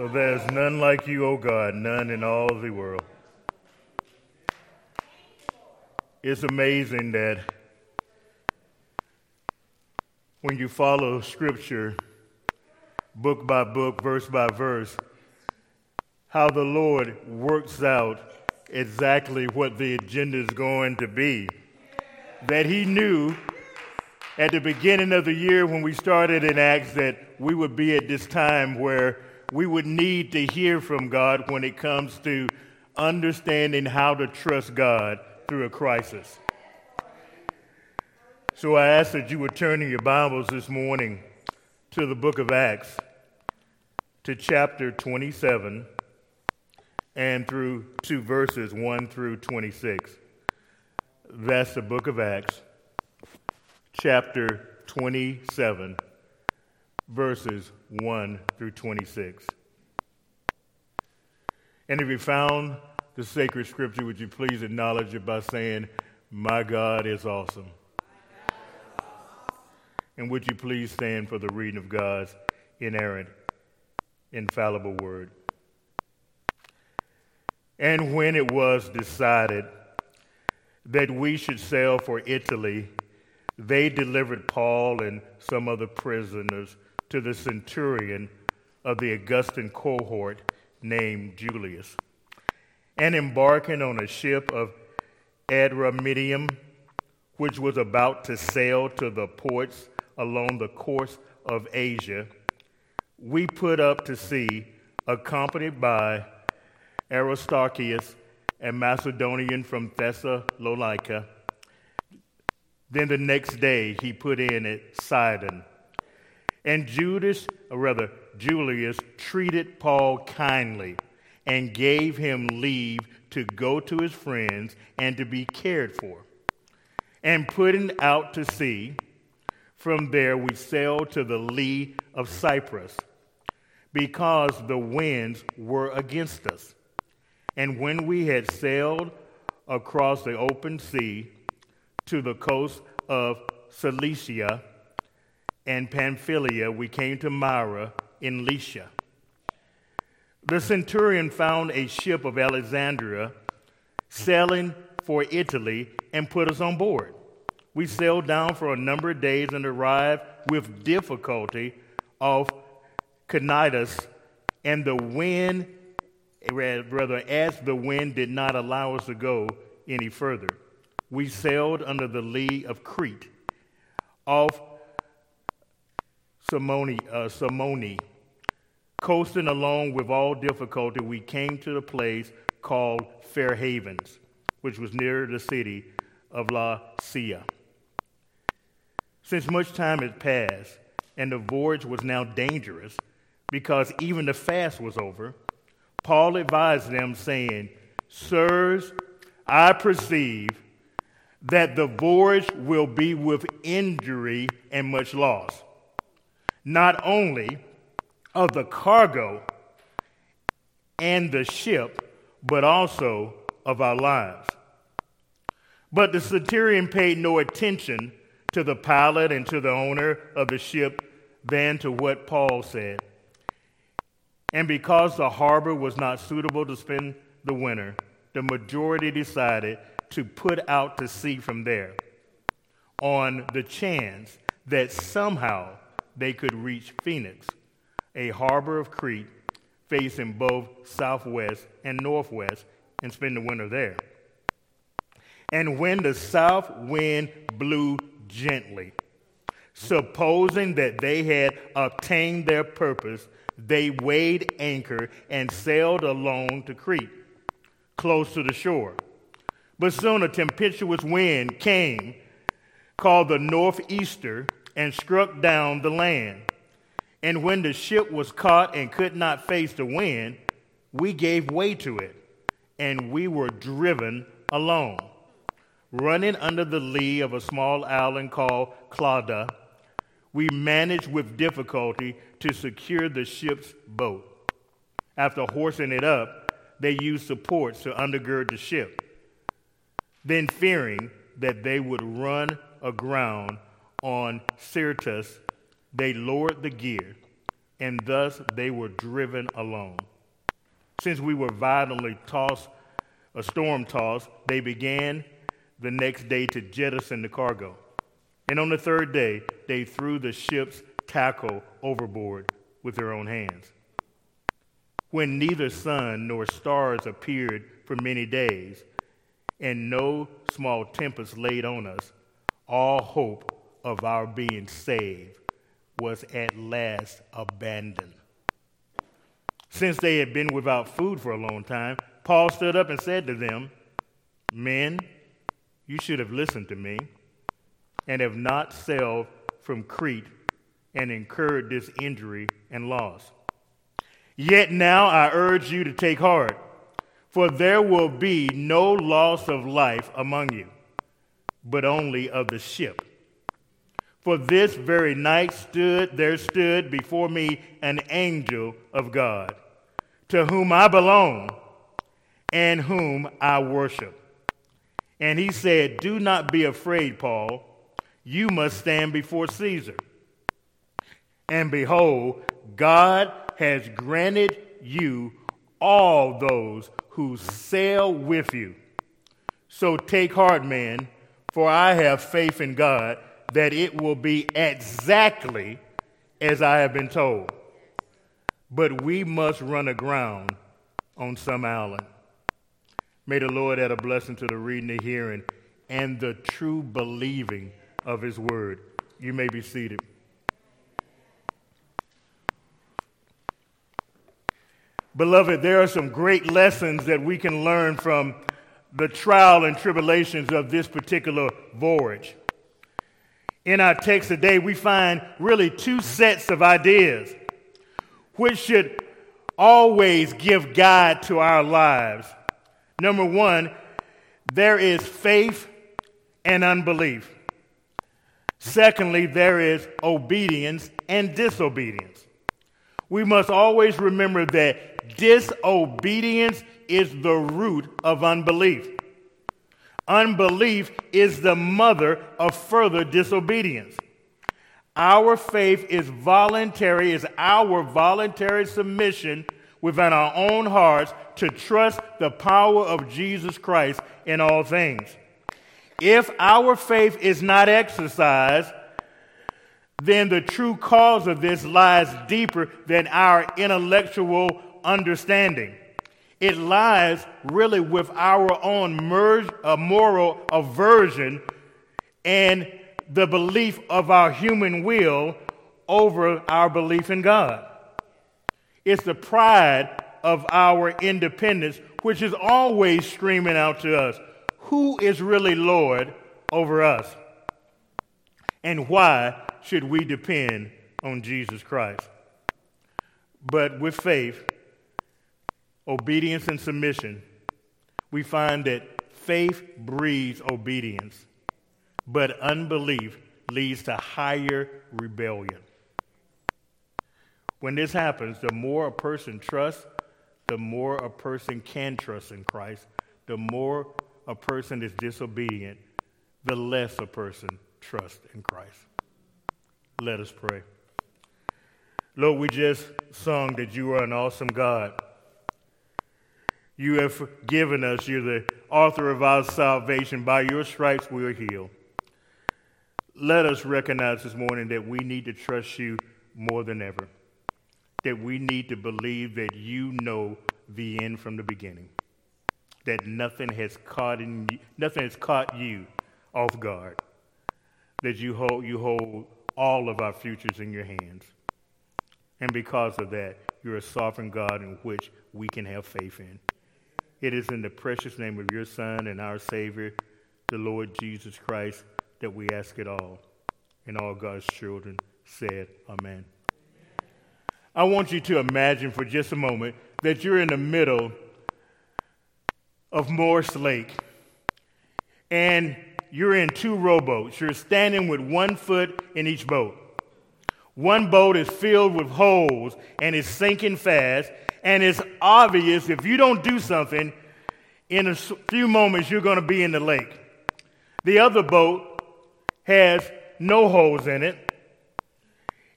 For there's none like you, O God, none in all the world. It's amazing that when you follow Scripture book by book, verse by verse, how the Lord works out exactly what the agenda is going to be. That He knew at the beginning of the year when we started in Acts that we would be at this time where we would need to hear from God when it comes to understanding how to trust God through a crisis. So I ask that you would turn in your Bibles this morning to the book of Acts, to chapter 27, and through two verses 1 through 26. That's the book of Acts, chapter 27 verses 1 through 26. And if you found the sacred scripture, would you please acknowledge it by saying, My God is awesome? And would you please stand for the reading of God's inerrant, infallible word? And when it was decided that we should sail for Italy, they delivered Paul and some other prisoners to the centurion of the Augustan cohort named Julius. And embarking on a ship of Adramyttium, which was about to sail to the ports along the coast of Asia, we put up to sea, accompanied by Aristarchus, a Macedonian from Thessalonica. Then the next day he put in at Sidon and Judas, or rather Julius, treated Paul kindly and gave him leave to go to his friends and to be cared for. And putting out to sea, from there we sailed to the lee of Cyprus because the winds were against us. And when we had sailed across the open sea to the coast of Cilicia, and Pamphylia, we came to Myra in Lycia. The centurion found a ship of Alexandria sailing for Italy and put us on board. We sailed down for a number of days and arrived with difficulty off Cnidus, and the wind, rather, as the wind did not allow us to go any further, we sailed under the lee of Crete off Salmone, uh, Salmone. Coasting along with all difficulty, we came to the place called Fair Havens, which was near the city of Lasea. Since much time had passed, and the voyage was now dangerous, because even the fast was over, Paul advised them, saying, Sirs, I perceive that the voyage will be with injury and much loss not only of the cargo and the ship, but also of our lives. But the centurion paid no attention to the pilot and to the owner of the ship than to what Paul said. And because the harbor was not suitable to spend the winter, the majority decided to put out to sea from there on the chance that somehow they could reach Phoenix, a harbor of Crete facing both southwest and northwest, and spend the winter there. And when the south wind blew gently, supposing that they had obtained their purpose, they weighed anchor and sailed along to Crete, close to the shore. But soon a tempestuous wind came, called the northeaster, and struck down the land. And when the ship was caught and could not face the wind, we gave way to it, and we were driven along. Running under the lee of a small island called Clauda, we managed with difficulty to secure the ship's boat. After horsing it up, they used supports to undergird the ship. Then, fearing that they would run aground, on Syrtis, they lowered the gear and thus they were driven along. Since we were violently tossed, a storm tossed, they began the next day to jettison the cargo. And on the third day, they threw the ship's tackle overboard with their own hands. When neither sun nor stars appeared for many days, and no small tempest laid on us, all hope of our being saved was at last abandoned. Since they had been without food for a long time, Paul stood up and said to them, Men, you should have listened to me and have not sailed from Crete and incurred this injury and loss. Yet now I urge you to take heart, for there will be no loss of life among you, but only of the ship. For this very night stood there stood before me an angel of God, to whom I belong and whom I worship. And he said, Do not be afraid, Paul. You must stand before Caesar. And behold, God has granted you all those who sail with you. So take heart, man, for I have faith in God that it will be exactly as I have been told. But we must run aground on some island. May the Lord add a blessing to the reading, the hearing, and the true believing of His word. You may be seated. Beloved, there are some great lessons that we can learn from the trial and tribulations of this particular voyage. In our text today, we find really two sets of ideas which should always give guide to our lives. Number one, there is faith and unbelief. Secondly, there is obedience and disobedience. We must always remember that disobedience is the root of unbelief. Unbelief is the mother of further disobedience. Our faith is voluntary, is our voluntary submission within our own hearts to trust the power of Jesus Christ in all things. If our faith is not exercised, then the true cause of this lies deeper than our intellectual understanding. It lies really with our own uh, moral aversion and the belief of our human will over our belief in God. It's the pride of our independence, which is always screaming out to us who is really Lord over us? And why should we depend on Jesus Christ? But with faith, obedience, and submission, we find that faith breeds obedience, but unbelief leads to higher rebellion. When this happens, the more a person trusts, the more a person can trust in Christ. The more a person is disobedient, the less a person trusts in Christ. Let us pray. Lord, we just sung that you are an awesome God. You have given us, you're the author of our salvation. By your stripes we are healed. Let us recognize this morning that we need to trust you more than ever, that we need to believe that you know the end from the beginning, that nothing has caught, in you, nothing has caught you off guard, that you hold, you hold all of our futures in your hands. And because of that, you're a sovereign God in which we can have faith in. It is in the precious name of your Son and our Savior, the Lord Jesus Christ, that we ask it all. And all God's children said, Amen. I want you to imagine for just a moment that you're in the middle of Morse Lake and you're in two rowboats. You're standing with one foot in each boat. One boat is filled with holes and is sinking fast, and it's obvious if you don't do something, in a few moments you're going to be in the lake. The other boat has no holes in it,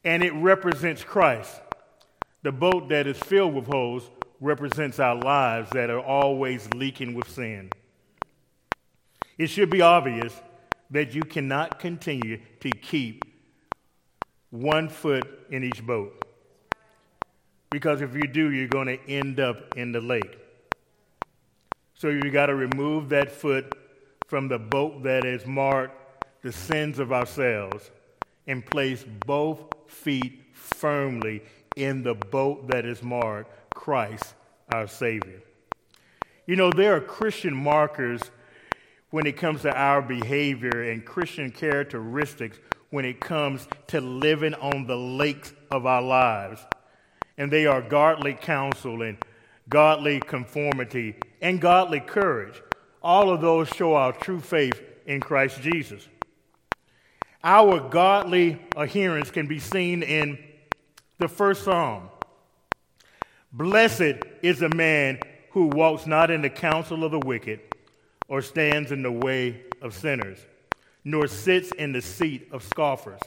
and it represents Christ. The boat that is filled with holes represents our lives that are always leaking with sin. It should be obvious that you cannot continue to keep one foot in each boat. Because if you do, you're going to end up in the lake. So you got to remove that foot from the boat that is marked the sins of ourselves and place both feet firmly in the boat that is marked Christ our Savior. You know, there are Christian markers when it comes to our behavior and Christian characteristics when it comes to living on the lakes of our lives. And they are godly counsel and godly conformity and godly courage. All of those show our true faith in Christ Jesus. Our godly adherence can be seen in the first psalm. Blessed is a man who walks not in the counsel of the wicked, or stands in the way of sinners, nor sits in the seat of scoffers.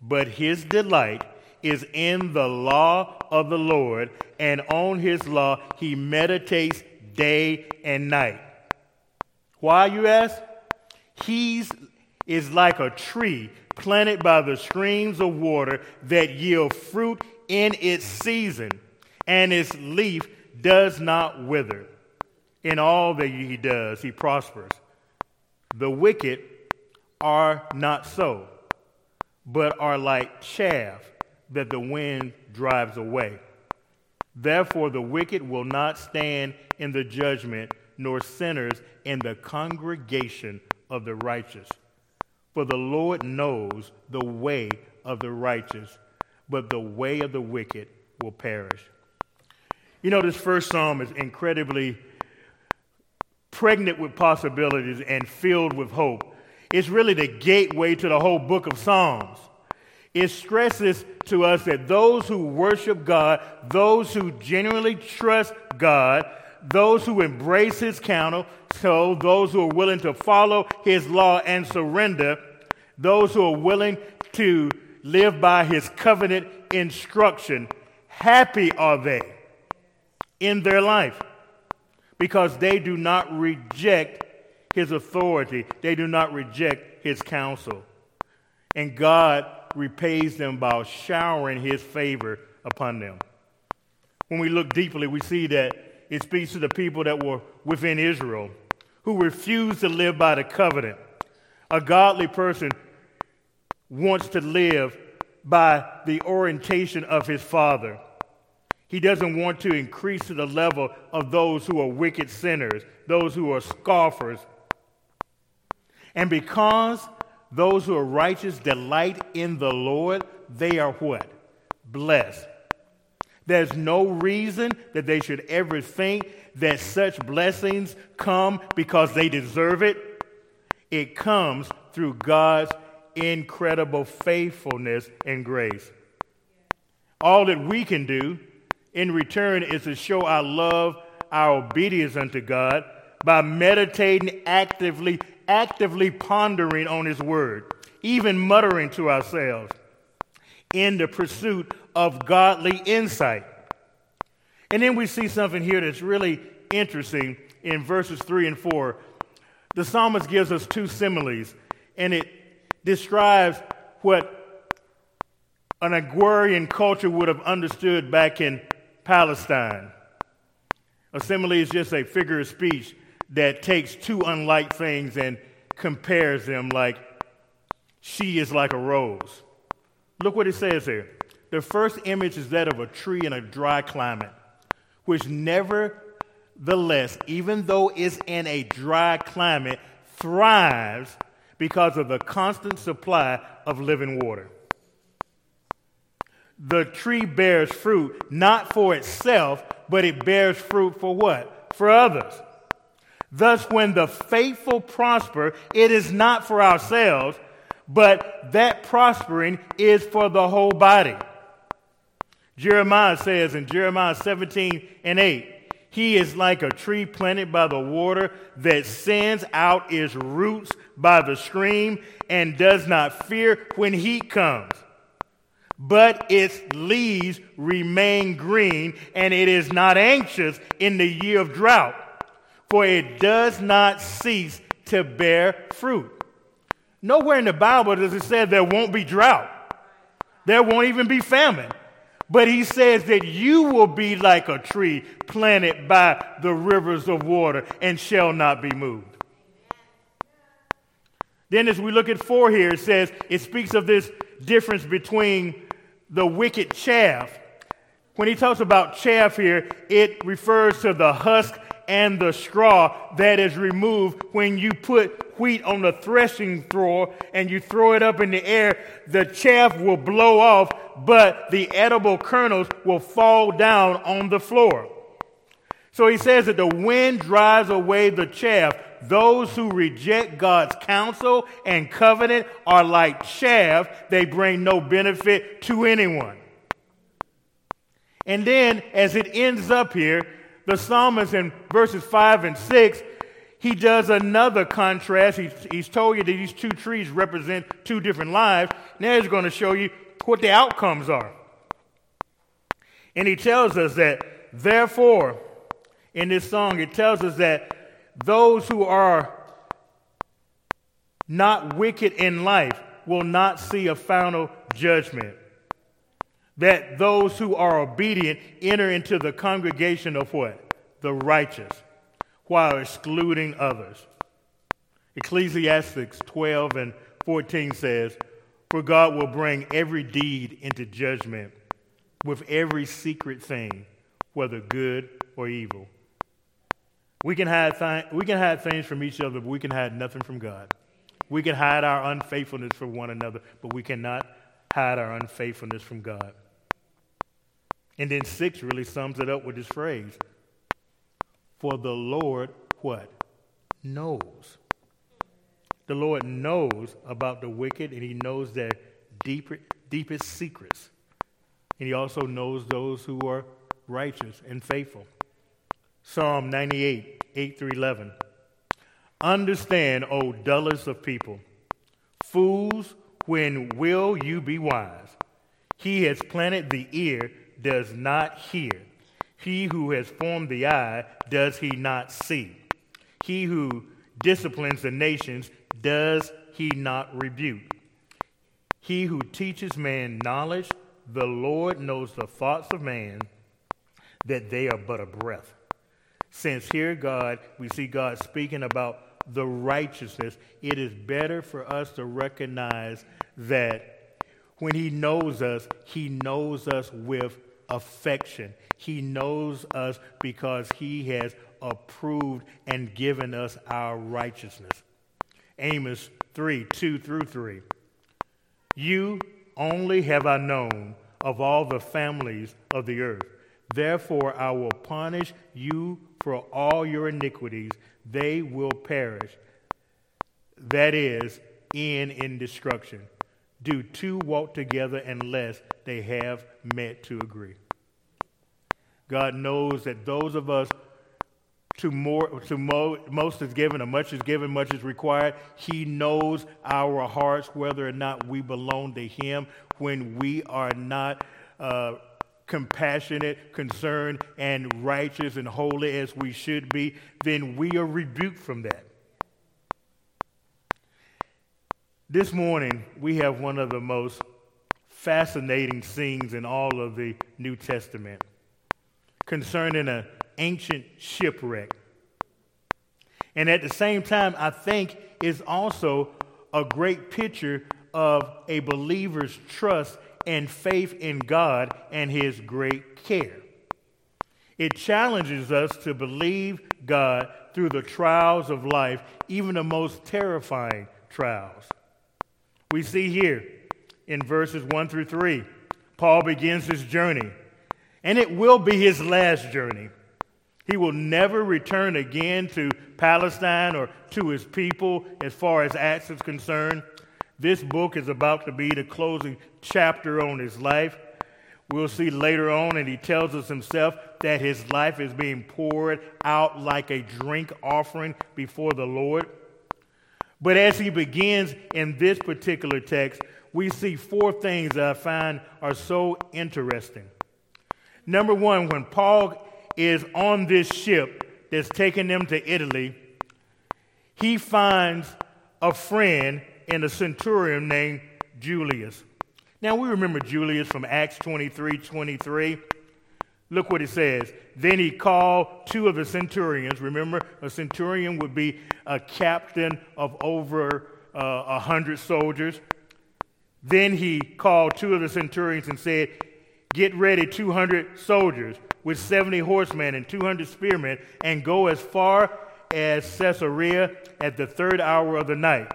But his delight is in the law of the Lord, and on his law he meditates day and night. Why, you ask? He is like a tree planted by the streams of water that yield fruit in its season and its leaf does not wither. In all that he does, he prospers. The wicked are not so, but are like chaff that the wind drives away. Therefore, the wicked will not stand in the judgment, nor sinners in the congregation of the righteous. For the Lord knows the way of the righteous, but the way of the wicked will perish. You know, this first psalm is incredibly pregnant with possibilities and filled with hope. It's really the gateway to the whole book of Psalms. It stresses to us that those who worship God, those who genuinely trust God, those who embrace His counsel, so those who are willing to follow His law and surrender, those who are willing to live by His covenant instruction, happy are they in their life because they do not reject his authority, they do not reject his counsel. And God repays them by showering his favor upon them. When we look deeply, we see that it speaks to the people that were within Israel who refused to live by the covenant. A godly person wants to live by the orientation of his father. He doesn't want to increase to the level of those who are wicked sinners, those who are scoffers. And because those who are righteous delight in the Lord, they are what? Blessed. There's no reason that they should ever think that such blessings come because they deserve it. It comes through God's incredible faithfulness and grace. All that we can do in return is to show our love, our obedience unto God by meditating actively, actively pondering on His Word, even muttering to ourselves in the pursuit of godly insight. And then we see something here that's really interesting in verses 3 and 4. The psalmist gives us two similes, and it describes what an agrarian culture would have understood back in Palestine. A simile is just a figure of speech that takes two unlike things and compares them like she is like a rose. Look what it says here. The first image is that of a tree in a dry climate, which nevertheless, even though it's in a dry climate, thrives because of the constant supply of living water the tree bears fruit not for itself, but it bears fruit for what? For others. Thus, when the faithful prosper, it is not for ourselves, but that prospering is for the whole body. Jeremiah says in Jeremiah 17 and 8, He is like a tree planted by the water that sends out its roots by the stream and does not fear when heat comes but its leaves remain green, and it is not anxious in the year of drought, for it does not cease to bear fruit. Nowhere in the Bible does it say there won't be drought. There won't even be famine. But he says that you will be like a tree planted by the rivers of water and shall not be moved. Then, as we look at four here, it says it speaks of this difference between the wicked chaff. When he talks about chaff here, it refers to the husk and the straw that is removed when you put wheat on the threshing floor and you throw it up in the air. The chaff will blow off, but the edible kernels will fall down on the floor. So he says that the wind drives away the chaff. Those who reject God's counsel and covenant are like chaff, they bring no benefit to anyone. And then, as it ends up here, the psalmist in verses 5 and 6, he does another contrast. He's, he's told you that these two trees represent two different lives. Now he's going to show you what the outcomes are. And he tells us that, therefore, in this song, it tells us that those who are not wicked in life will not see a final judgment. That those who are obedient enter into the congregation of what? The righteous, while excluding others. Ecclesiastes 12 and 14 says, For God will bring every deed into judgment with every secret thing, whether good or evil. We can hide, we can hide things from each other, but we can hide nothing from God. We can hide our unfaithfulness from one another, but we cannot hide our unfaithfulness from God. And then six really sums it up with this phrase For the Lord, what? Knows. The Lord knows about the wicked, and He knows their deeper, deepest secrets. And He also knows those who are righteous and faithful. Psalm 98, 8 through 11. Understand, O dullest of people, fools, when will you be wise? He has planted the ear, does not hear. He who has formed the eye, does he not see? He who disciplines the nations, does he not rebuke? He who teaches man knowledge, the Lord knows the thoughts of man, that they are but a breath. Since here, God, we see God speaking about the righteousness, it is better for us to recognize that when He knows us, He knows us with affection. He knows us because He has approved and given us our righteousness. Amos 3 2 through 3. You only have I known of all the families of the earth. Therefore, I will punish you for all your iniquities, they will perish. That is, end in destruction. Do two walk together unless they have met to agree? God knows that those of us to more to mo, most is given and much is given much is required he knows our hearts whether or not we belong to him when we are not uh, compassionate, concerned, and righteous and holy as we should be, then we are rebuked from that. This morning, we have one of the most fascinating scenes in all of the New Testament concerning an ancient shipwreck. And at the same time, I think is also a great picture of a believer's trust and faith in God and His great care. It challenges us to believe God through the trials of life, even the most terrifying trials. We see here in verses 1 through 3, Paul begins his journey, and it will be his last journey. He will never return again to Palestine or to his people as far as Acts is concerned. This book is about to be the closing chapter on his life. We'll see later on, and he tells us himself that his life is being poured out like a drink offering before the Lord. But as he begins in this particular text, we see four things that I find are so interesting. Number one, when Paul is on this ship that's taking them to Italy, he finds a friend in a centurion named Julius. Now we remember Julius from Acts 23 23. Look what it says. Then he called two of the centurions. Remember, a centurion would be a captain of over uh, a uh, hundred soldiers. Then he called two of the centurions and said, Get ready 200 soldiers with 70 horsemen and 200 spearmen, and go as far as Caesarea at the third hour of the night.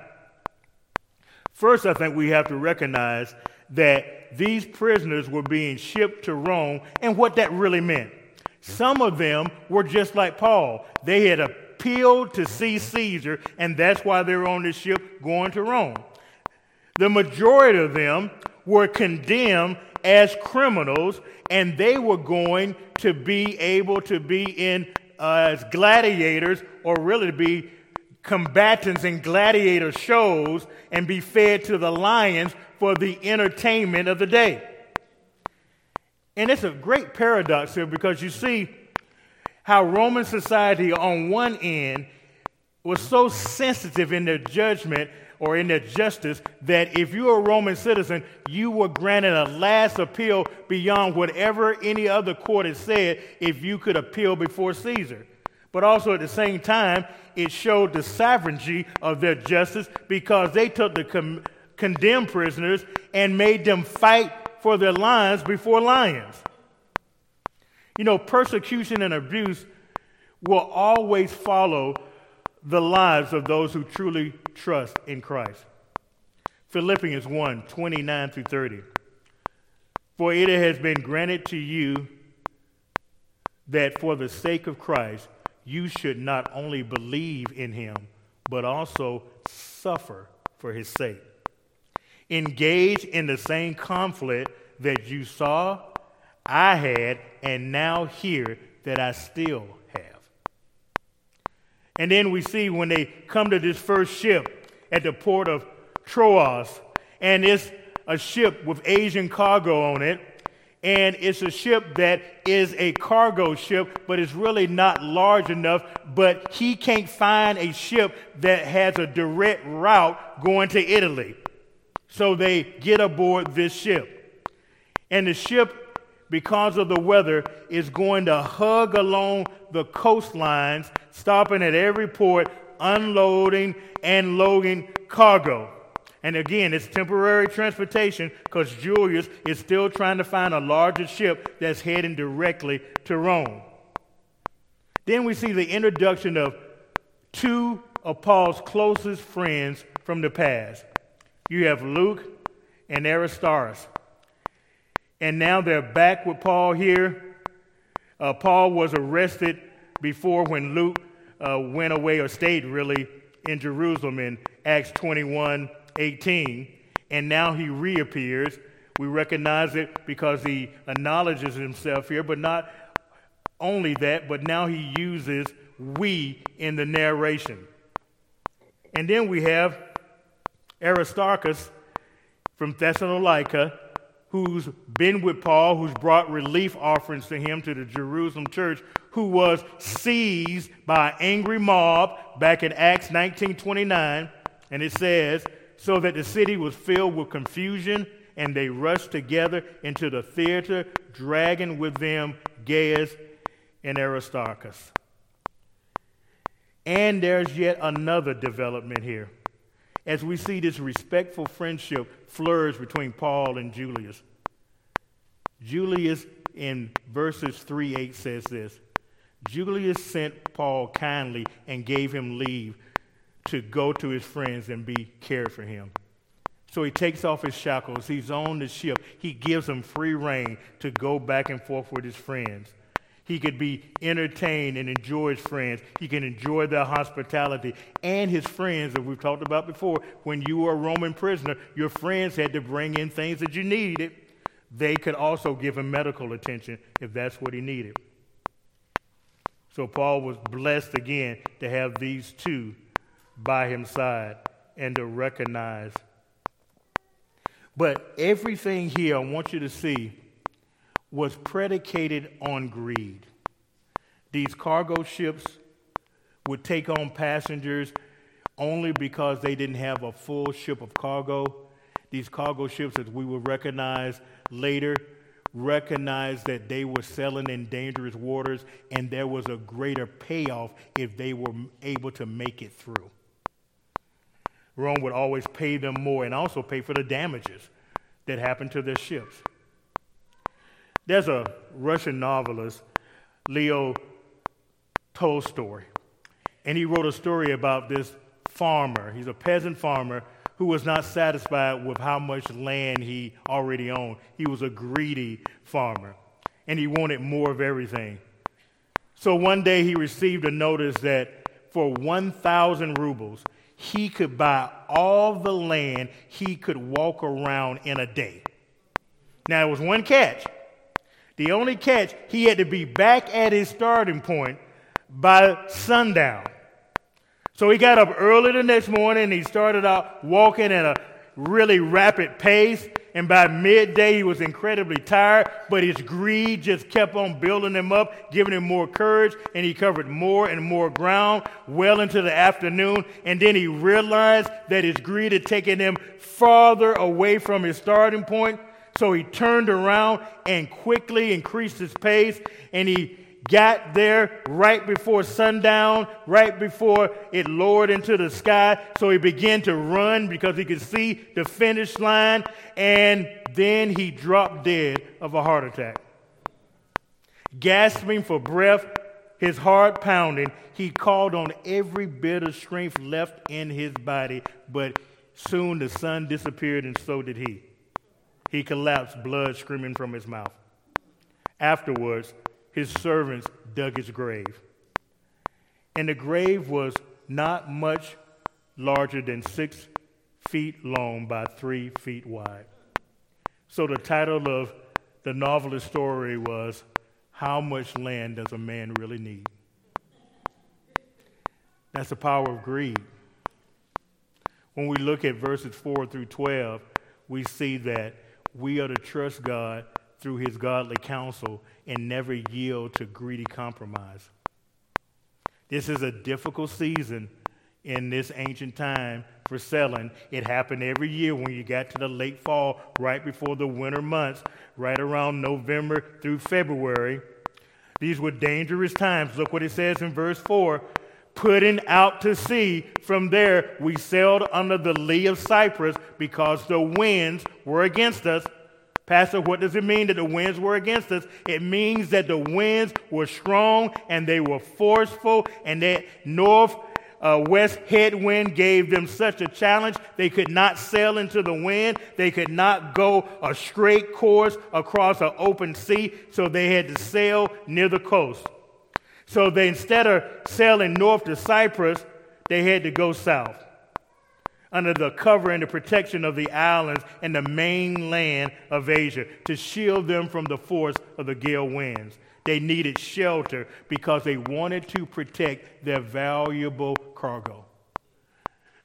First, I think we have to recognize that these prisoners were being shipped to Rome and what that really meant. Some of them were just like Paul. They had appealed to see Caesar, and that's why they were on this ship going to Rome. The majority of them were condemned as criminals, and they were going to be able to be in uh, as gladiators, or really to be combatants in gladiator shows, and be fed to the lions for the entertainment of the day. And it's a great paradox here because you see how Roman society, on one end, was so sensitive in their judgment or in their justice that if you were a Roman citizen, you were granted a last appeal beyond whatever any other court had said if you could appeal before Caesar. But also at the same time, it showed the sovereignty of their justice because they took the com- condemned prisoners and made them fight for their lives before lions. You know, persecution and abuse will always follow the lives of those who truly trust in Christ. Philippians 1 29 through 30. For it has been granted to you that for the sake of Christ, you should not only believe in him, but also suffer for his sake. Engage in the same conflict that you saw, I had, and now hear that I still have. and then we see when they come to this first ship at the port of Troas, and it's a ship with Asian cargo on it. And it's a ship that is a cargo ship, but it's really not large enough. But he can't find a ship that has a direct route going to Italy. So they get aboard this ship. And the ship because of the weather, is going to hug along the coastlines, stopping at every port, unloading and loading cargo. And again, it's temporary transportation because Julius is still trying to find a larger ship that's heading directly to Rome. Then we see the introduction of two of Paul's closest friends from the past. You have Luke and Aristarchus and now they're back with Paul here. Uh, Paul was arrested before when Luke uh, went away or stayed really in Jerusalem in Acts 21 18. And now he reappears. We recognize it because he acknowledges himself here, but not only that, but now he uses we in the narration. And then we have Aristarchus from Thessalonica who's been with Paul, who's brought relief offerings to him to the Jerusalem church, who was seized by an angry mob back in Acts 19:29, and it says, so that the city was filled with confusion, and they rushed together into the theater, dragging with them Gaius and Aristarchus. And there's yet another development here as we see this respectful friendship flourish between Paul and Julius. Julius, in verses 3 8, says this Julius sent Paul kindly and gave him leave to go to his friends and be cared for him. So he takes off his shackles. He's on the ship. He gives him free rein to go back and forth with his friends. He could be entertained and enjoy his friends. He can enjoy their hospitality and his friends, that we've talked about before. When you were a Roman prisoner, your friends had to bring in things that you needed. They could also give him medical attention if that's what he needed. So Paul was blessed again to have these two by his side and to recognize. But everything here I want you to see was predicated on greed. These cargo ships would take on passengers only because they didn't have a full ship of cargo. These cargo ships, as we will recognize later, recognized that they were sailing in dangerous waters and there was a greater payoff if they were able to make it through. Rome would always pay them more and also pay for the damages that happened to their ships. There's a Russian novelist, Leo Tolstoy, and he wrote a story about this farmer. He's a peasant farmer who was not satisfied with how much land he already owned. He was a greedy farmer, and he wanted more of everything. So one day he received a notice that for 1,000 rubles, he could buy all the land he could walk around in a day. Now, there was one catch. The only catch, he had to be back at his starting point by sundown. So he got up early the next morning. He started out walking at a really rapid pace. And by midday, he was incredibly tired, but his greed just kept on building him up, giving him more courage, and he covered more and more ground well into the afternoon. And then he realized that his greed had taken him farther away from his starting point. So he turned around and quickly increased his pace, and he got there right before sundown, right before it lowered into the sky. So he began to run because he could see the finish line, and then he dropped dead of a heart attack. Gasping for breath, his heart pounding, he called on every bit of strength left in his body, but soon the sun disappeared, and so did he. He collapsed, blood screaming from his mouth. Afterwards, his servants dug his grave. And the grave was not much larger than six feet long by three feet wide. So the title of the novelist's story was How Much Land Does a Man Really Need? That's the power of greed. When we look at verses 4 through 12, we see that we are to trust God through his godly counsel and never yield to greedy compromise. This is a difficult season in this ancient time for selling. It happened every year when you got to the late fall, right before the winter months, right around November through February. These were dangerous times. Look what it says in verse 4 putting out to sea. From there, we sailed under the lee of Cyprus because the winds were against us. Pastor, what does it mean that the winds were against us? It means that the winds were strong and they were forceful, and that north uh, west headwind gave them such a challenge. They could not sail into the wind, they could not go a straight course across an open sea, so they had to sail near the coast. So they, instead of sailing north to Cyprus, they had to go south under the cover and the protection of the islands and the mainland of Asia to shield them from the force of the gale winds. They needed shelter because they wanted to protect their valuable cargo.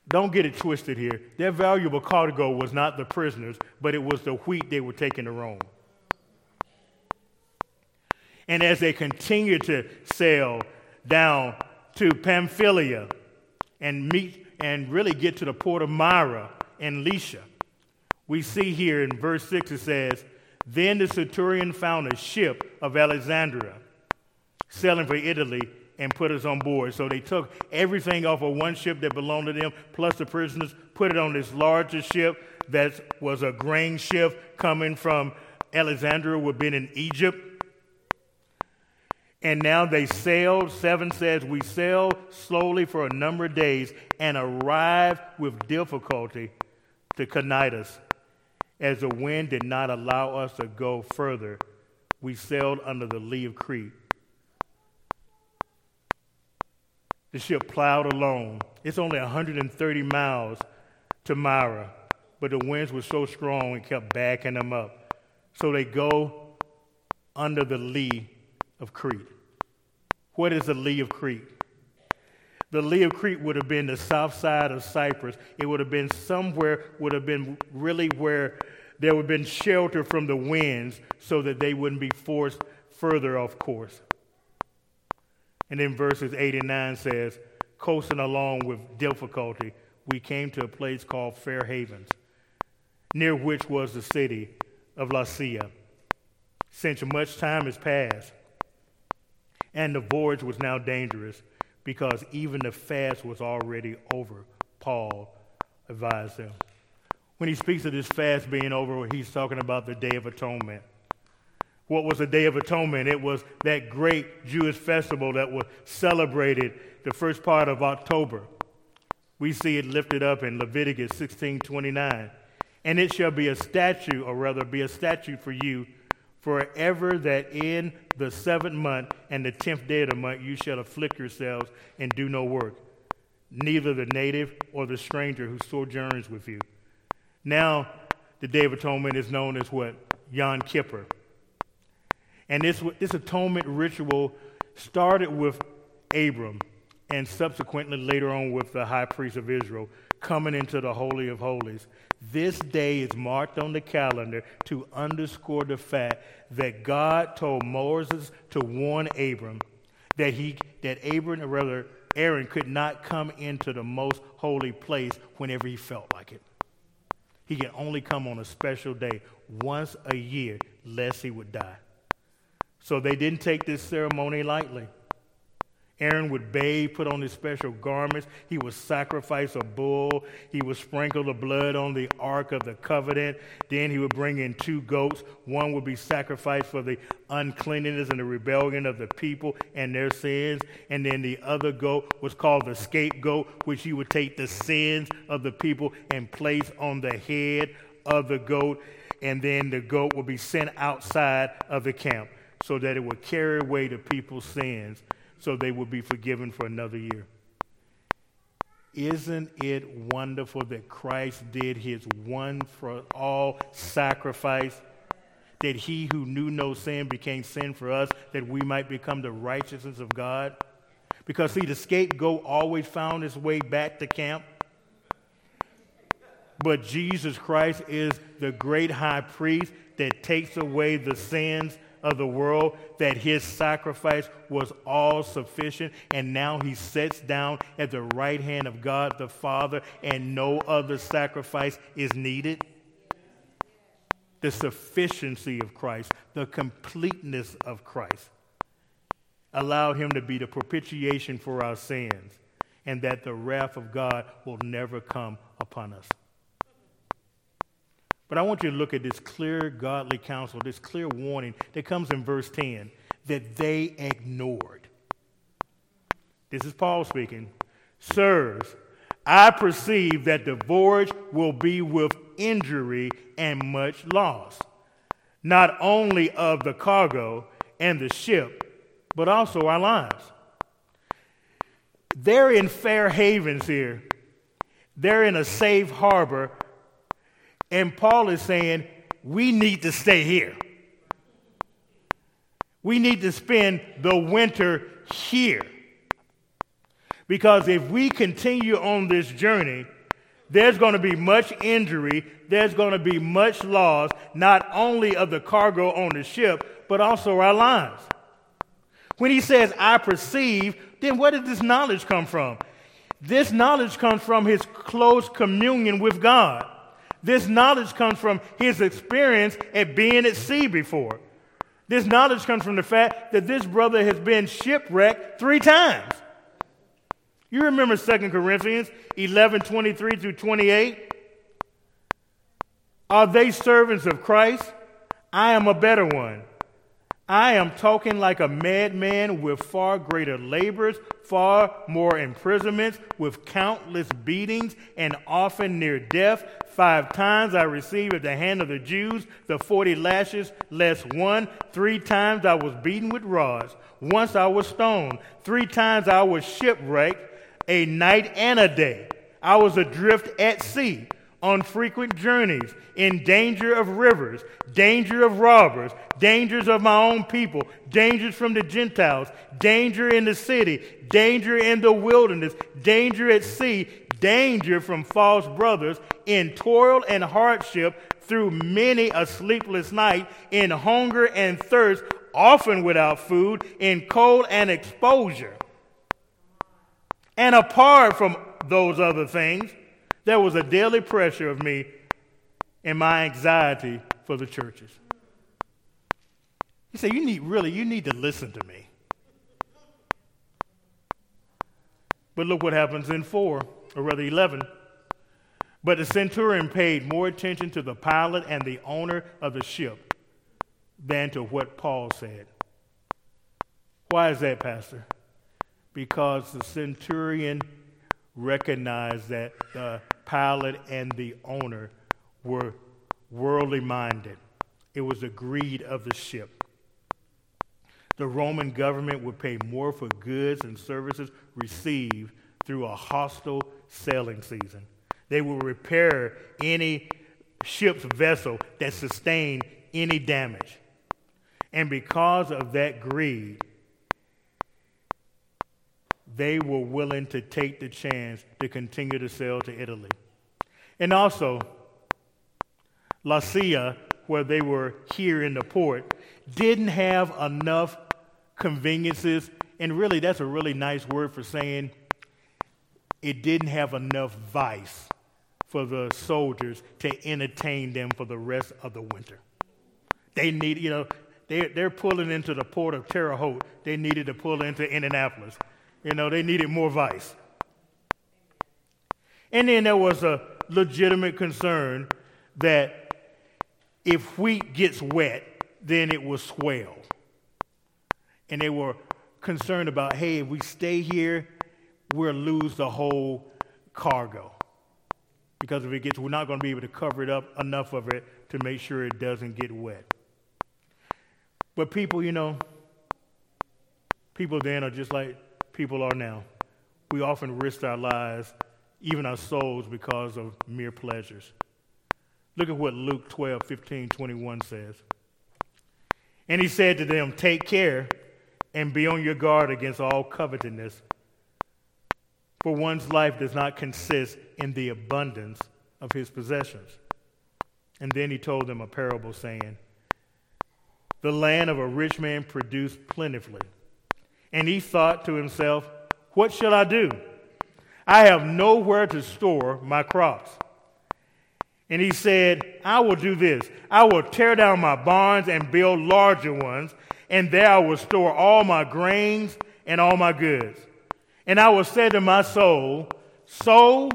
Don't get it twisted here. Their valuable cargo was not the prisoners, but it was the wheat they were taking to Rome. And as they continued to sail down to Pamphylia and meet and really get to the port of Myra and Lycia. We see here in verse 6 it says, Then the centurion found a ship of Alexandria sailing for Italy and put us on board. So they took everything off of one ship that belonged to them, plus the prisoners, put it on this larger ship that was a grain ship coming from Alexandria, would have been in Egypt. And now they sailed, 7 says, we sailed slowly for a number of days and arrived with difficulty to Cnidus. As the wind did not allow us to go further, we sailed under the lee of Crete. The ship plowed along. It's only 130 miles to Myra, but the winds were so strong it kept backing them up. So they go under the lee of Crete. What is the lee of Crete? The lee of Crete would have been the south side of Cyprus. It would have been somewhere, would have been really where there would have been shelter from the winds so that they wouldn't be forced further off course. And then verses 8 and 9 says, coasting along with difficulty, we came to a place called Fair Havens, near which was the city of Lasea. Since much time has passed, and the voyage was now dangerous, because even the fast was already over, Paul advised them. When he speaks of this fast being over, he's talking about the Day of Atonement. What was the Day of Atonement? It was that great Jewish festival that was celebrated the first part of October. We see it lifted up in Leviticus 16:29. And it shall be a statute, or rather be a statute for you, forever that in the seventh month and the tenth day of the month you shall afflict yourselves and do no work, neither the native or the stranger who sojourns with you. Now, the Day of Atonement is known as what? Yom Kippur. And this, this atonement ritual started with Abram and subsequently later on with the high priest of Israel coming into the Holy of Holies. This day is marked on the calendar to underscore the fact that God told Moses to warn Abram that he that Abram or rather Aaron could not come into the most holy place whenever he felt like it. He can only come on a special day once a year, lest he would die. So they didn't take this ceremony lightly. Aaron would bathe, put on his special garments. He would sacrifice a bull. He would sprinkle the blood on the Ark of the Covenant. Then he would bring in two goats. One would be sacrificed for the uncleanness and the rebellion of the people and their sins. And then the other goat was called the scapegoat, which he would take the sins of the people and place on the head of the goat. And then the goat would be sent outside of the camp so that it would carry away the people's sins so they would be forgiven for another year. Isn't it wonderful that Christ did his one for all sacrifice? That he who knew no sin became sin for us, that we might become the righteousness of God? Because, see, the scapegoat always found his way back to camp. But Jesus Christ is the great high priest that takes away the sins of the world that his sacrifice was all sufficient, and now he sits down at the right hand of God the Father, and no other sacrifice is needed? The sufficiency of Christ, the completeness of Christ, allowed him to be the propitiation for our sins, and that the wrath of God will never come upon us. But I want you to look at this clear godly counsel, this clear warning that comes in verse 10 that they ignored. This is Paul speaking. Sirs, I perceive that the voyage will be with injury and much loss, not only of the cargo and the ship, but also our lives. They're in fair havens here. They're in a safe harbor and Paul is saying, we need to stay here. We need to spend the winter here. Because if we continue on this journey, there's going to be much injury, there's going to be much loss, not only of the cargo on the ship, but also our lives. When he says, I perceive, then where did this knowledge come from? This knowledge comes from his close communion with God. This knowledge comes from his experience at being at sea before. This knowledge comes from the fact that this brother has been shipwrecked three times. You remember 2 Corinthians 11 23 through 28? Are they servants of Christ? I am a better one. I am talking like a madman with far greater labors, far more imprisonments, with countless beatings, and often near death. Five times I received at the hand of the Jews the forty lashes, less one. Three times I was beaten with rods. Once I was stoned. Three times I was shipwrecked, a night and a day. I was adrift at sea on frequent journeys, in danger of rivers, danger of robbers, dangers of my own people, dangers from the Gentiles, danger in the city, danger in the wilderness, danger at sea, danger from false brothers, in toil and hardship, through many a sleepless night, in hunger and thirst, often without food, in cold and exposure. And apart from those other things, there was a daily pressure of me and my anxiety for the churches. You say, you need really, you need to listen to me. But look what happens in 4, or rather 11. But the centurion paid more attention to the pilot and the owner of the ship than to what Paul said. Why is that, Pastor? Because the centurion recognized that the pilot and the owner were worldly minded. It was the greed of the ship. The Roman government would pay more for goods and services received through a hostile sailing season. They would repair any ship's vessel that sustained any damage. And because of that greed, they were willing to take the chance to continue to sail to Italy. And also, Lasea, where they were here in the port, didn't have enough conveniences. And really, that's a really nice word for saying it didn't have enough vice for the soldiers to entertain them for the rest of the winter. They need, you know, they, they're pulling into the port of Terre Haute. They needed to pull into Indianapolis. You know, they needed more vice. And then there was a legitimate concern that if wheat gets wet, then it will swell. And they were concerned about, hey, if we stay here, we'll lose the whole cargo. Because if it gets, we're not going to be able to cover it up enough of it to make sure it doesn't get wet. But people, you know, people then are just like people are now. We often risk our lives, even our souls, because of mere pleasures. Look at what Luke 12, 15, 21 says. And he said to them, Take care and be on your guard against all covetousness. For one's life does not consist in the abundance of his possessions. And then he told them a parable saying, The land of a rich man produced plentifully. And he thought to himself, What shall I do? I have nowhere to store my crops. And he said, I will do this. I will tear down my barns and build larger ones, and there I will store all my grains and all my goods. And I will say to my soul, Soul,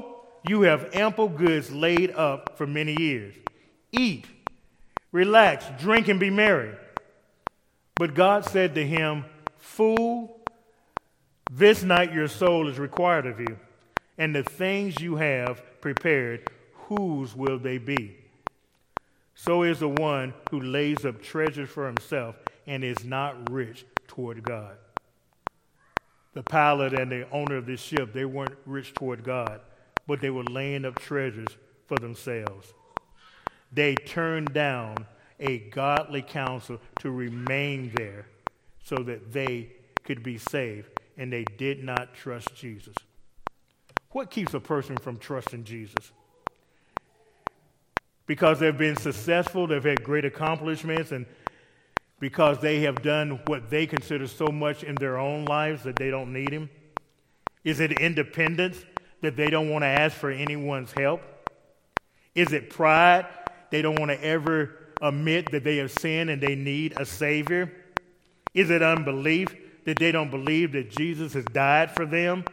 you have ample goods laid up for many years. Eat, relax, drink, and be merry. But God said to him, Fool, this night your soul is required of you, and the things you have prepared, whose will they be? So is the one who lays up treasures for himself and is not rich toward God. The pilot and the owner of this ship, they weren't rich toward God, but they were laying up treasures for themselves. They turned down a godly counsel to remain there so that they could be saved, and they did not trust Jesus. What keeps a person from trusting Jesus? Because they've been successful, they've had great accomplishments, and because they have done what they consider so much in their own lives that they don't need Him? Is it independence that they don't want to ask for anyone's help? Is it pride? They don't want to ever admit that they have sinned and they need a Savior? Is it unbelief that they don't believe that Jesus has died for them?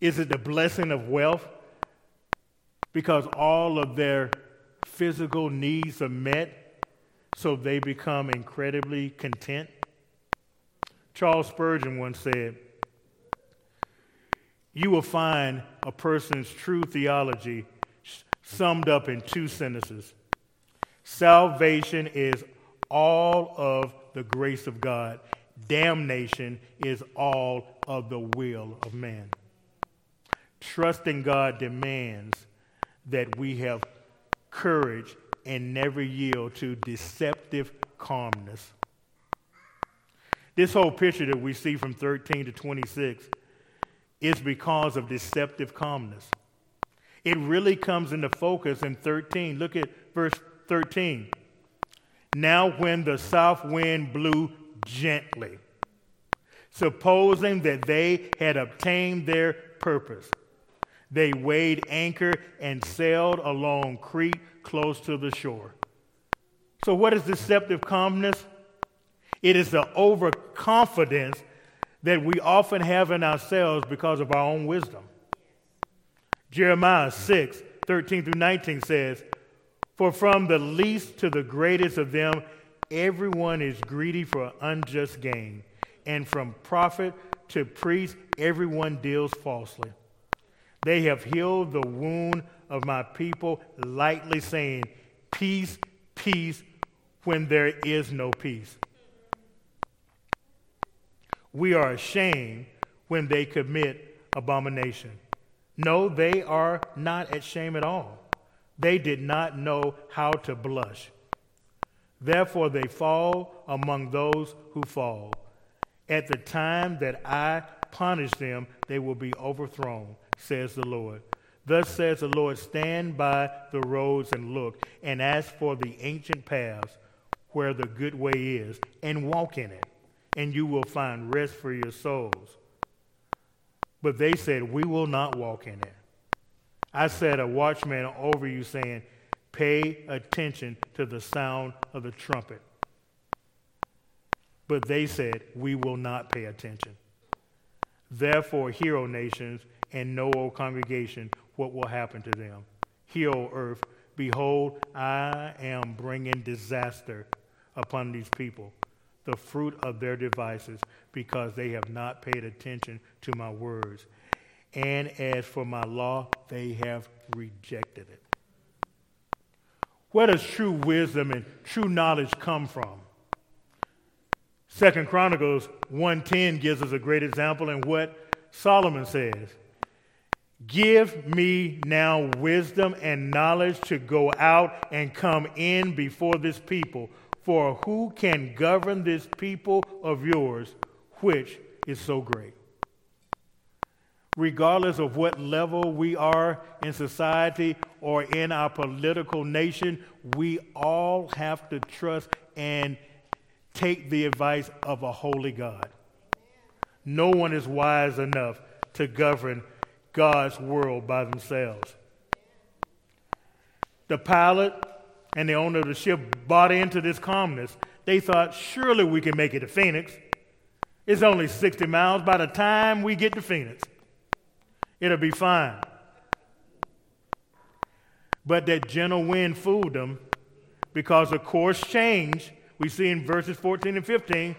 Is it the blessing of wealth? Because all of their physical needs are met, so they become incredibly content? Charles Spurgeon once said, You will find a person's true theology summed up in two sentences Salvation is all of the grace of God, damnation is all of the will of man. Trusting God demands that we have courage and never yield to deceptive calmness. This whole picture that we see from 13 to 26 is because of deceptive calmness. It really comes into focus in 13. Look at verse 13. Now, when the south wind blew gently, supposing that they had obtained their purpose, they weighed anchor and sailed along Crete close to the shore. So, what is deceptive calmness? It is the overconfidence that we often have in ourselves because of our own wisdom. Jeremiah 6 13 through 19 says, For from the least to the greatest of them, everyone is greedy for unjust gain, and from prophet to priest, everyone deals falsely. They have healed the wound of my people, lightly saying, Peace, peace, when there is no peace. We are ashamed when they commit abomination. No, they are not at shame at all. They did not know how to blush. Therefore, they fall among those who fall. At the time that I punish them, they will be overthrown, says the Lord. Thus says the Lord Stand by the roads and look, and ask for the ancient paths where the good way is, and walk in it, and you will find rest for your souls. But they said, We will not walk in it. I set a watchman over you, saying, Pay attention to the sound of the trumpet. But they said, We will not pay attention. Therefore, hear, O nations, and know, O congregation, what will happen to them. Hear, O earth, behold, I am bringing disaster upon these people, the fruit of their devices, because they have not paid attention to my words. And as for my law, they have rejected it. Where does true wisdom and true knowledge come from? Second Chronicles 1:10 gives us a great example in what Solomon says. Give me now wisdom and knowledge to go out and come in before this people. For who can govern this people of yours, which is so great? Regardless of what level we are in society or in our political nation, we all have to trust and take the advice of a holy God. No one is wise enough to govern God's world by themselves. The pilot and the owner of the ship bought into this calmness. They thought, surely we can make it to Phoenix. It's only 60 miles. By the time we get to Phoenix, it'll be fine. But that gentle wind fooled them because the course changed. We see in verses 14 and 15.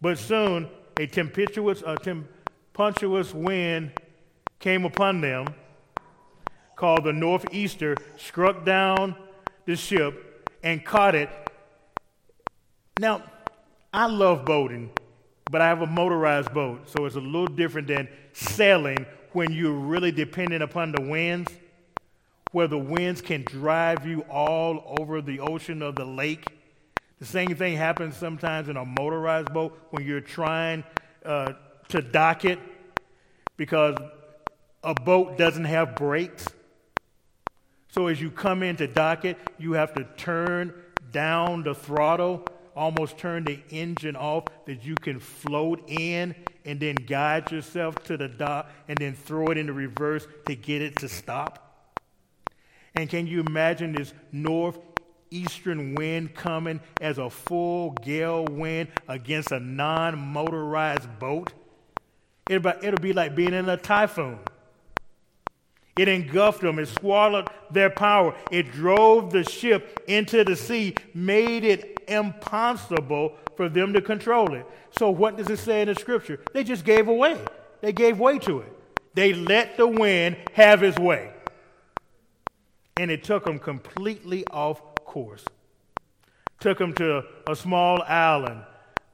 But soon, a tempestuous, a tempestuous wind came upon them, called the Northeaster, struck down the ship and caught it. Now, I love boating, but I have a motorized boat, so it's a little different than sailing when you're really dependent upon the winds, where the winds can drive you all over the ocean or the lake. The same thing happens sometimes in a motorized boat when you're trying uh, to dock it because a boat doesn't have brakes. So as you come into dock it, you have to turn down the throttle, almost turn the engine off that you can float in and then guide yourself to the dock and then throw it into reverse to get it to stop. And can you imagine this northeastern wind coming as a full gale wind against a non motorized boat? It'll be like being in a typhoon. It engulfed them, it swallowed their power, it drove the ship into the sea, made it impossible for them to control it. So, what does it say in the scripture? They just gave away. They gave way to it. They let the wind have its way. And it took them completely off course. Took them to a small island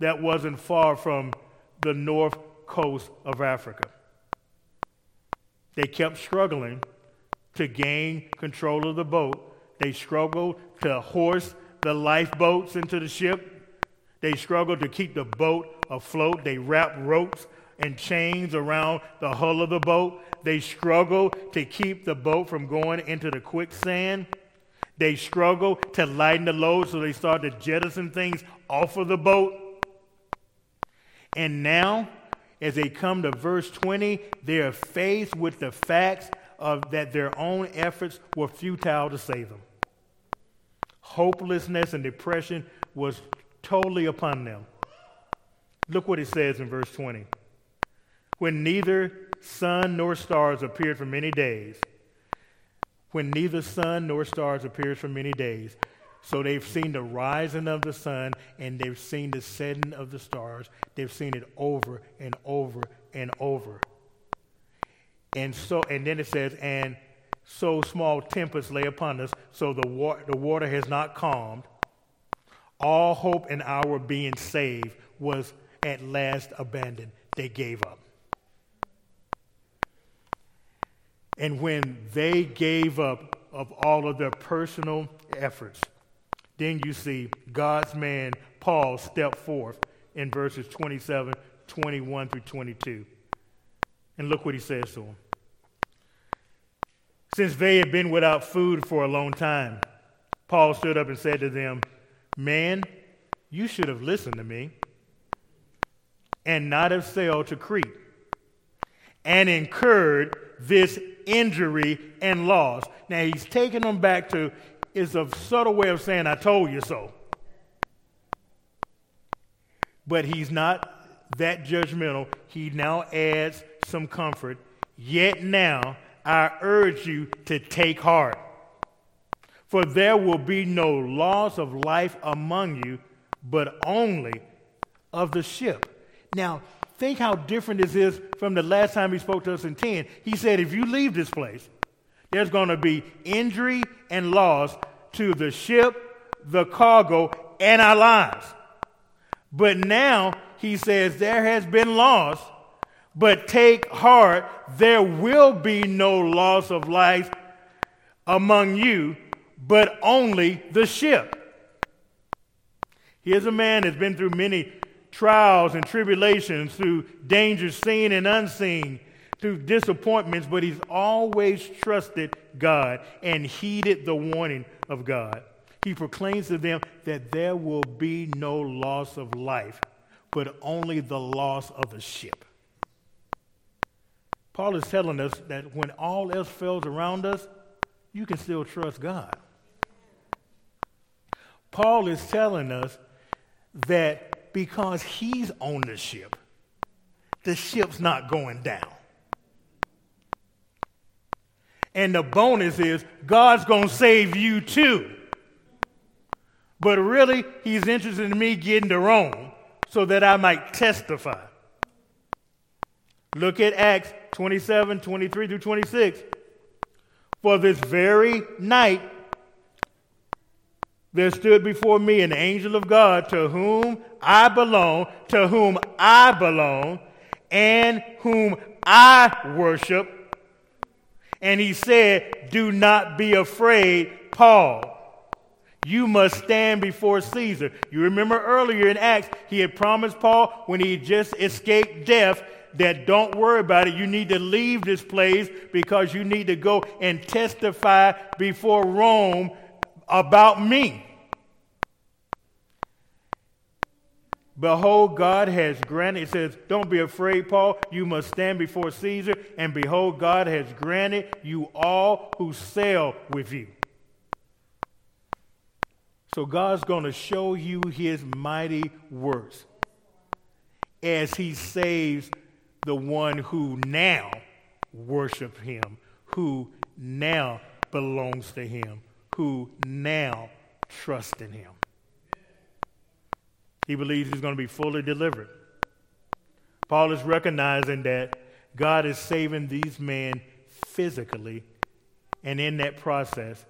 that wasn't far from the north coast of Africa. They kept struggling to gain control of the boat. They struggled to horse the lifeboats into the ship. They struggled to keep the boat afloat. They wrapped ropes and chains around the hull of the boat. They struggled to keep the boat from going into the quicksand. They struggled to lighten the load, so they started to jettison things off of the boat. And now, as they come to verse 20, they are faced with the facts of that their own efforts were futile to save them. Hopelessness and depression was totally upon them. Look what it says in verse 20. When neither sun nor stars appeared for many days, when neither sun nor stars appears for many days. So they've seen the rising of the sun and they've seen the setting of the stars. They've seen it over and over and over. And so and then it says, and so small tempests lay upon us, so the, wa- the water has not calmed. All hope in our being saved was at last abandoned. They gave up. And when they gave up of all of their personal efforts, then you see God's man, Paul, step forth in verses 27, 21 through 22. And look what he says to them. Since they had been without food for a long time, Paul stood up and said to them, Man, you should have listened to me and not have sailed to Crete and incurred this injury and loss. Now he's taking them back to is a subtle way of saying I told you so. But he's not that judgmental. He now adds some comfort. Yet now I urge you to take heart. For there will be no loss of life among you, but only of the ship. Now, think how different this is from the last time he spoke to us in 10. He said, if you leave this place, there's going to be injury and loss to the ship, the cargo, and our lives. But now he says, there has been loss, but take heart, there will be no loss of life among you, but only the ship. Here's a man that's been through many trials and tribulations, through dangers seen and unseen, through disappointments, but he's always trusted God and heeded the warning of God. He proclaims to them that there will be no loss of life, but only the loss of the ship. Paul is telling us that when all else fails around us, you can still trust God. Paul is telling us that because he's on the ship. The ship's not going down. And the bonus is God's going to save you too. But really, he's interested in me getting to Rome so that I might testify. Look at Acts 27 23 through 26. For this very night, there stood before me an angel of God to whom I belong, to whom I belong, and whom I worship. And he said, Do not be afraid, Paul. You must stand before Caesar. You remember earlier in Acts, he had promised Paul when he just escaped death that don't worry about it. You need to leave this place because you need to go and testify before Rome about me. Behold, God has granted, it says, Don't be afraid, Paul. You must stand before Caesar. And behold, God has granted you all who sail with you. So God's going to show you his mighty works as he saves the one who now worship him, who now belongs to him, who now trust in him. He believes he's going to be fully delivered. Paul is recognizing that God is saving these men physically and in that process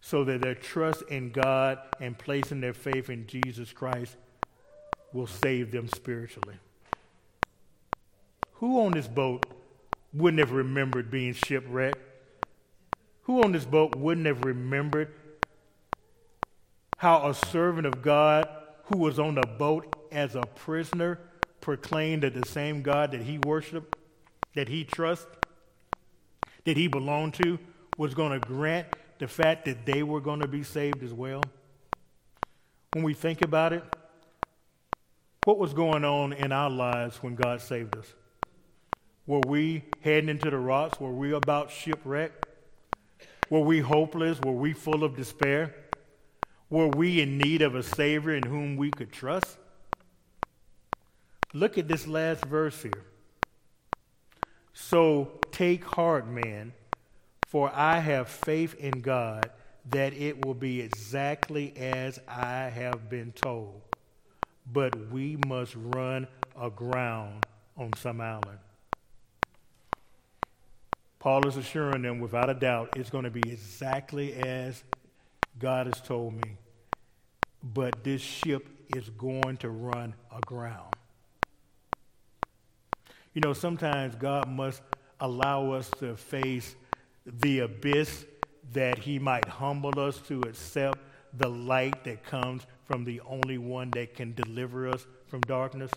so that their trust in God and placing their faith in Jesus Christ will save them spiritually. Who on this boat wouldn't have remembered being shipwrecked? Who on this boat wouldn't have remembered how a servant of God who was on the boat as a prisoner proclaimed that the same God that he worshiped, that he trusted, that he belonged to, was going to grant the fact that they were going to be saved as well? When we think about it, what was going on in our lives when God saved us? Were we heading into the rocks? Were we about shipwreck? Were we hopeless? Were we full of despair? Were we in need of a Savior in whom we could trust? Look at this last verse here. So take heart, man, for I have faith in God that it will be exactly as I have been told. But we must run aground on some island. Paul is assuring them without a doubt it's going to be exactly as God has told me. But this ship is going to run aground. You know, sometimes God must allow us to face the abyss that He might humble us to accept the light that comes from the only one that can deliver us from darkness.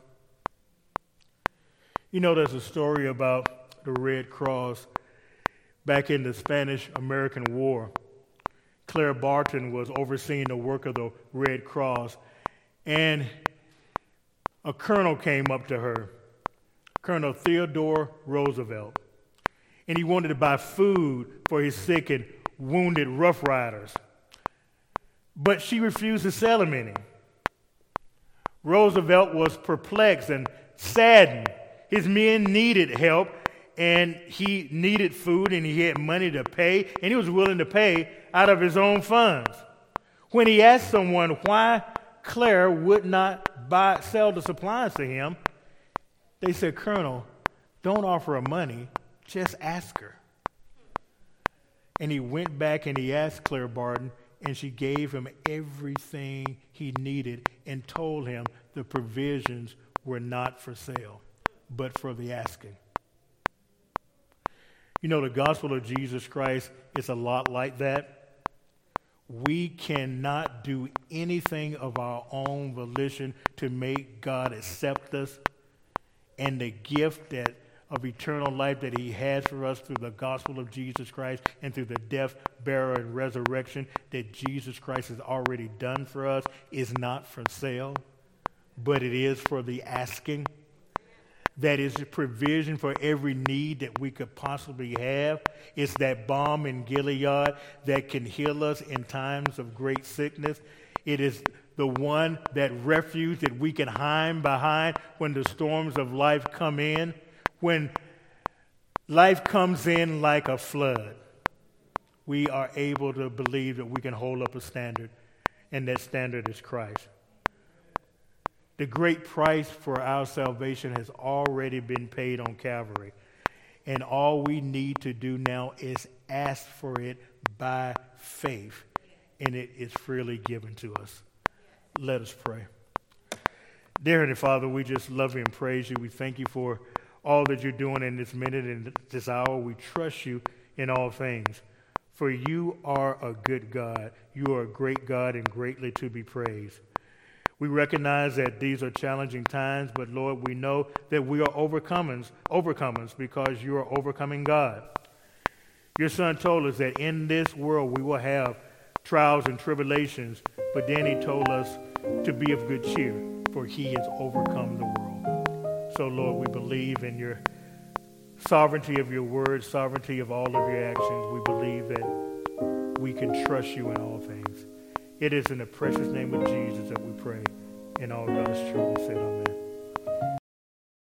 You know, there's a story about the Red Cross back in the Spanish American War. Clara Barton was overseeing the work of the Red Cross, and a colonel came up to her, Colonel Theodore Roosevelt, and he wanted to buy food for his sick and wounded Rough Riders. But she refused to sell him any. Roosevelt was perplexed and saddened. His men needed help, and he needed food and he had money to pay, and he was willing to pay out of his own funds. When he asked someone why Claire would not buy, sell the supplies to him, they said, Colonel, don't offer her money, just ask her. And he went back and he asked Claire Barton, and she gave him everything he needed and told him the provisions were not for sale, but for the asking. You know, the gospel of Jesus Christ is a lot like that. We cannot do anything of our own volition to make God accept us. And the gift that of eternal life that he has for us through the gospel of Jesus Christ and through the death, burial, and resurrection that Jesus Christ has already done for us is not for sale, but it is for the asking that is a provision for every need that we could possibly have. It's that balm in Gilead that can heal us in times of great sickness. It is the one, that refuge that we can hide behind when the storms of life come in, when life comes in like a flood. We are able to believe that we can hold up a standard, and that standard is Christ. The great price for our salvation has already been paid on Calvary. And all we need to do now is ask for it by faith, and it is freely given to us. Let us pray. Dear Heavenly Father, we just love you and praise you. We thank you for all that you're doing in this minute and this hour. We trust you in all things. For you are a good God. You are a great God and greatly to be praised. We recognize that these are challenging times, but Lord, we know that we are overcomers, overcomers because you are overcoming God. Your son told us that in this world we will have trials and tribulations, but then he told us to be of good cheer, for he has overcome the world. So, Lord, we believe in your sovereignty of your word, sovereignty of all of your actions. We believe that we can trust you in all things. It is in the precious name of Jesus that we pray. And all God's children said, Amen.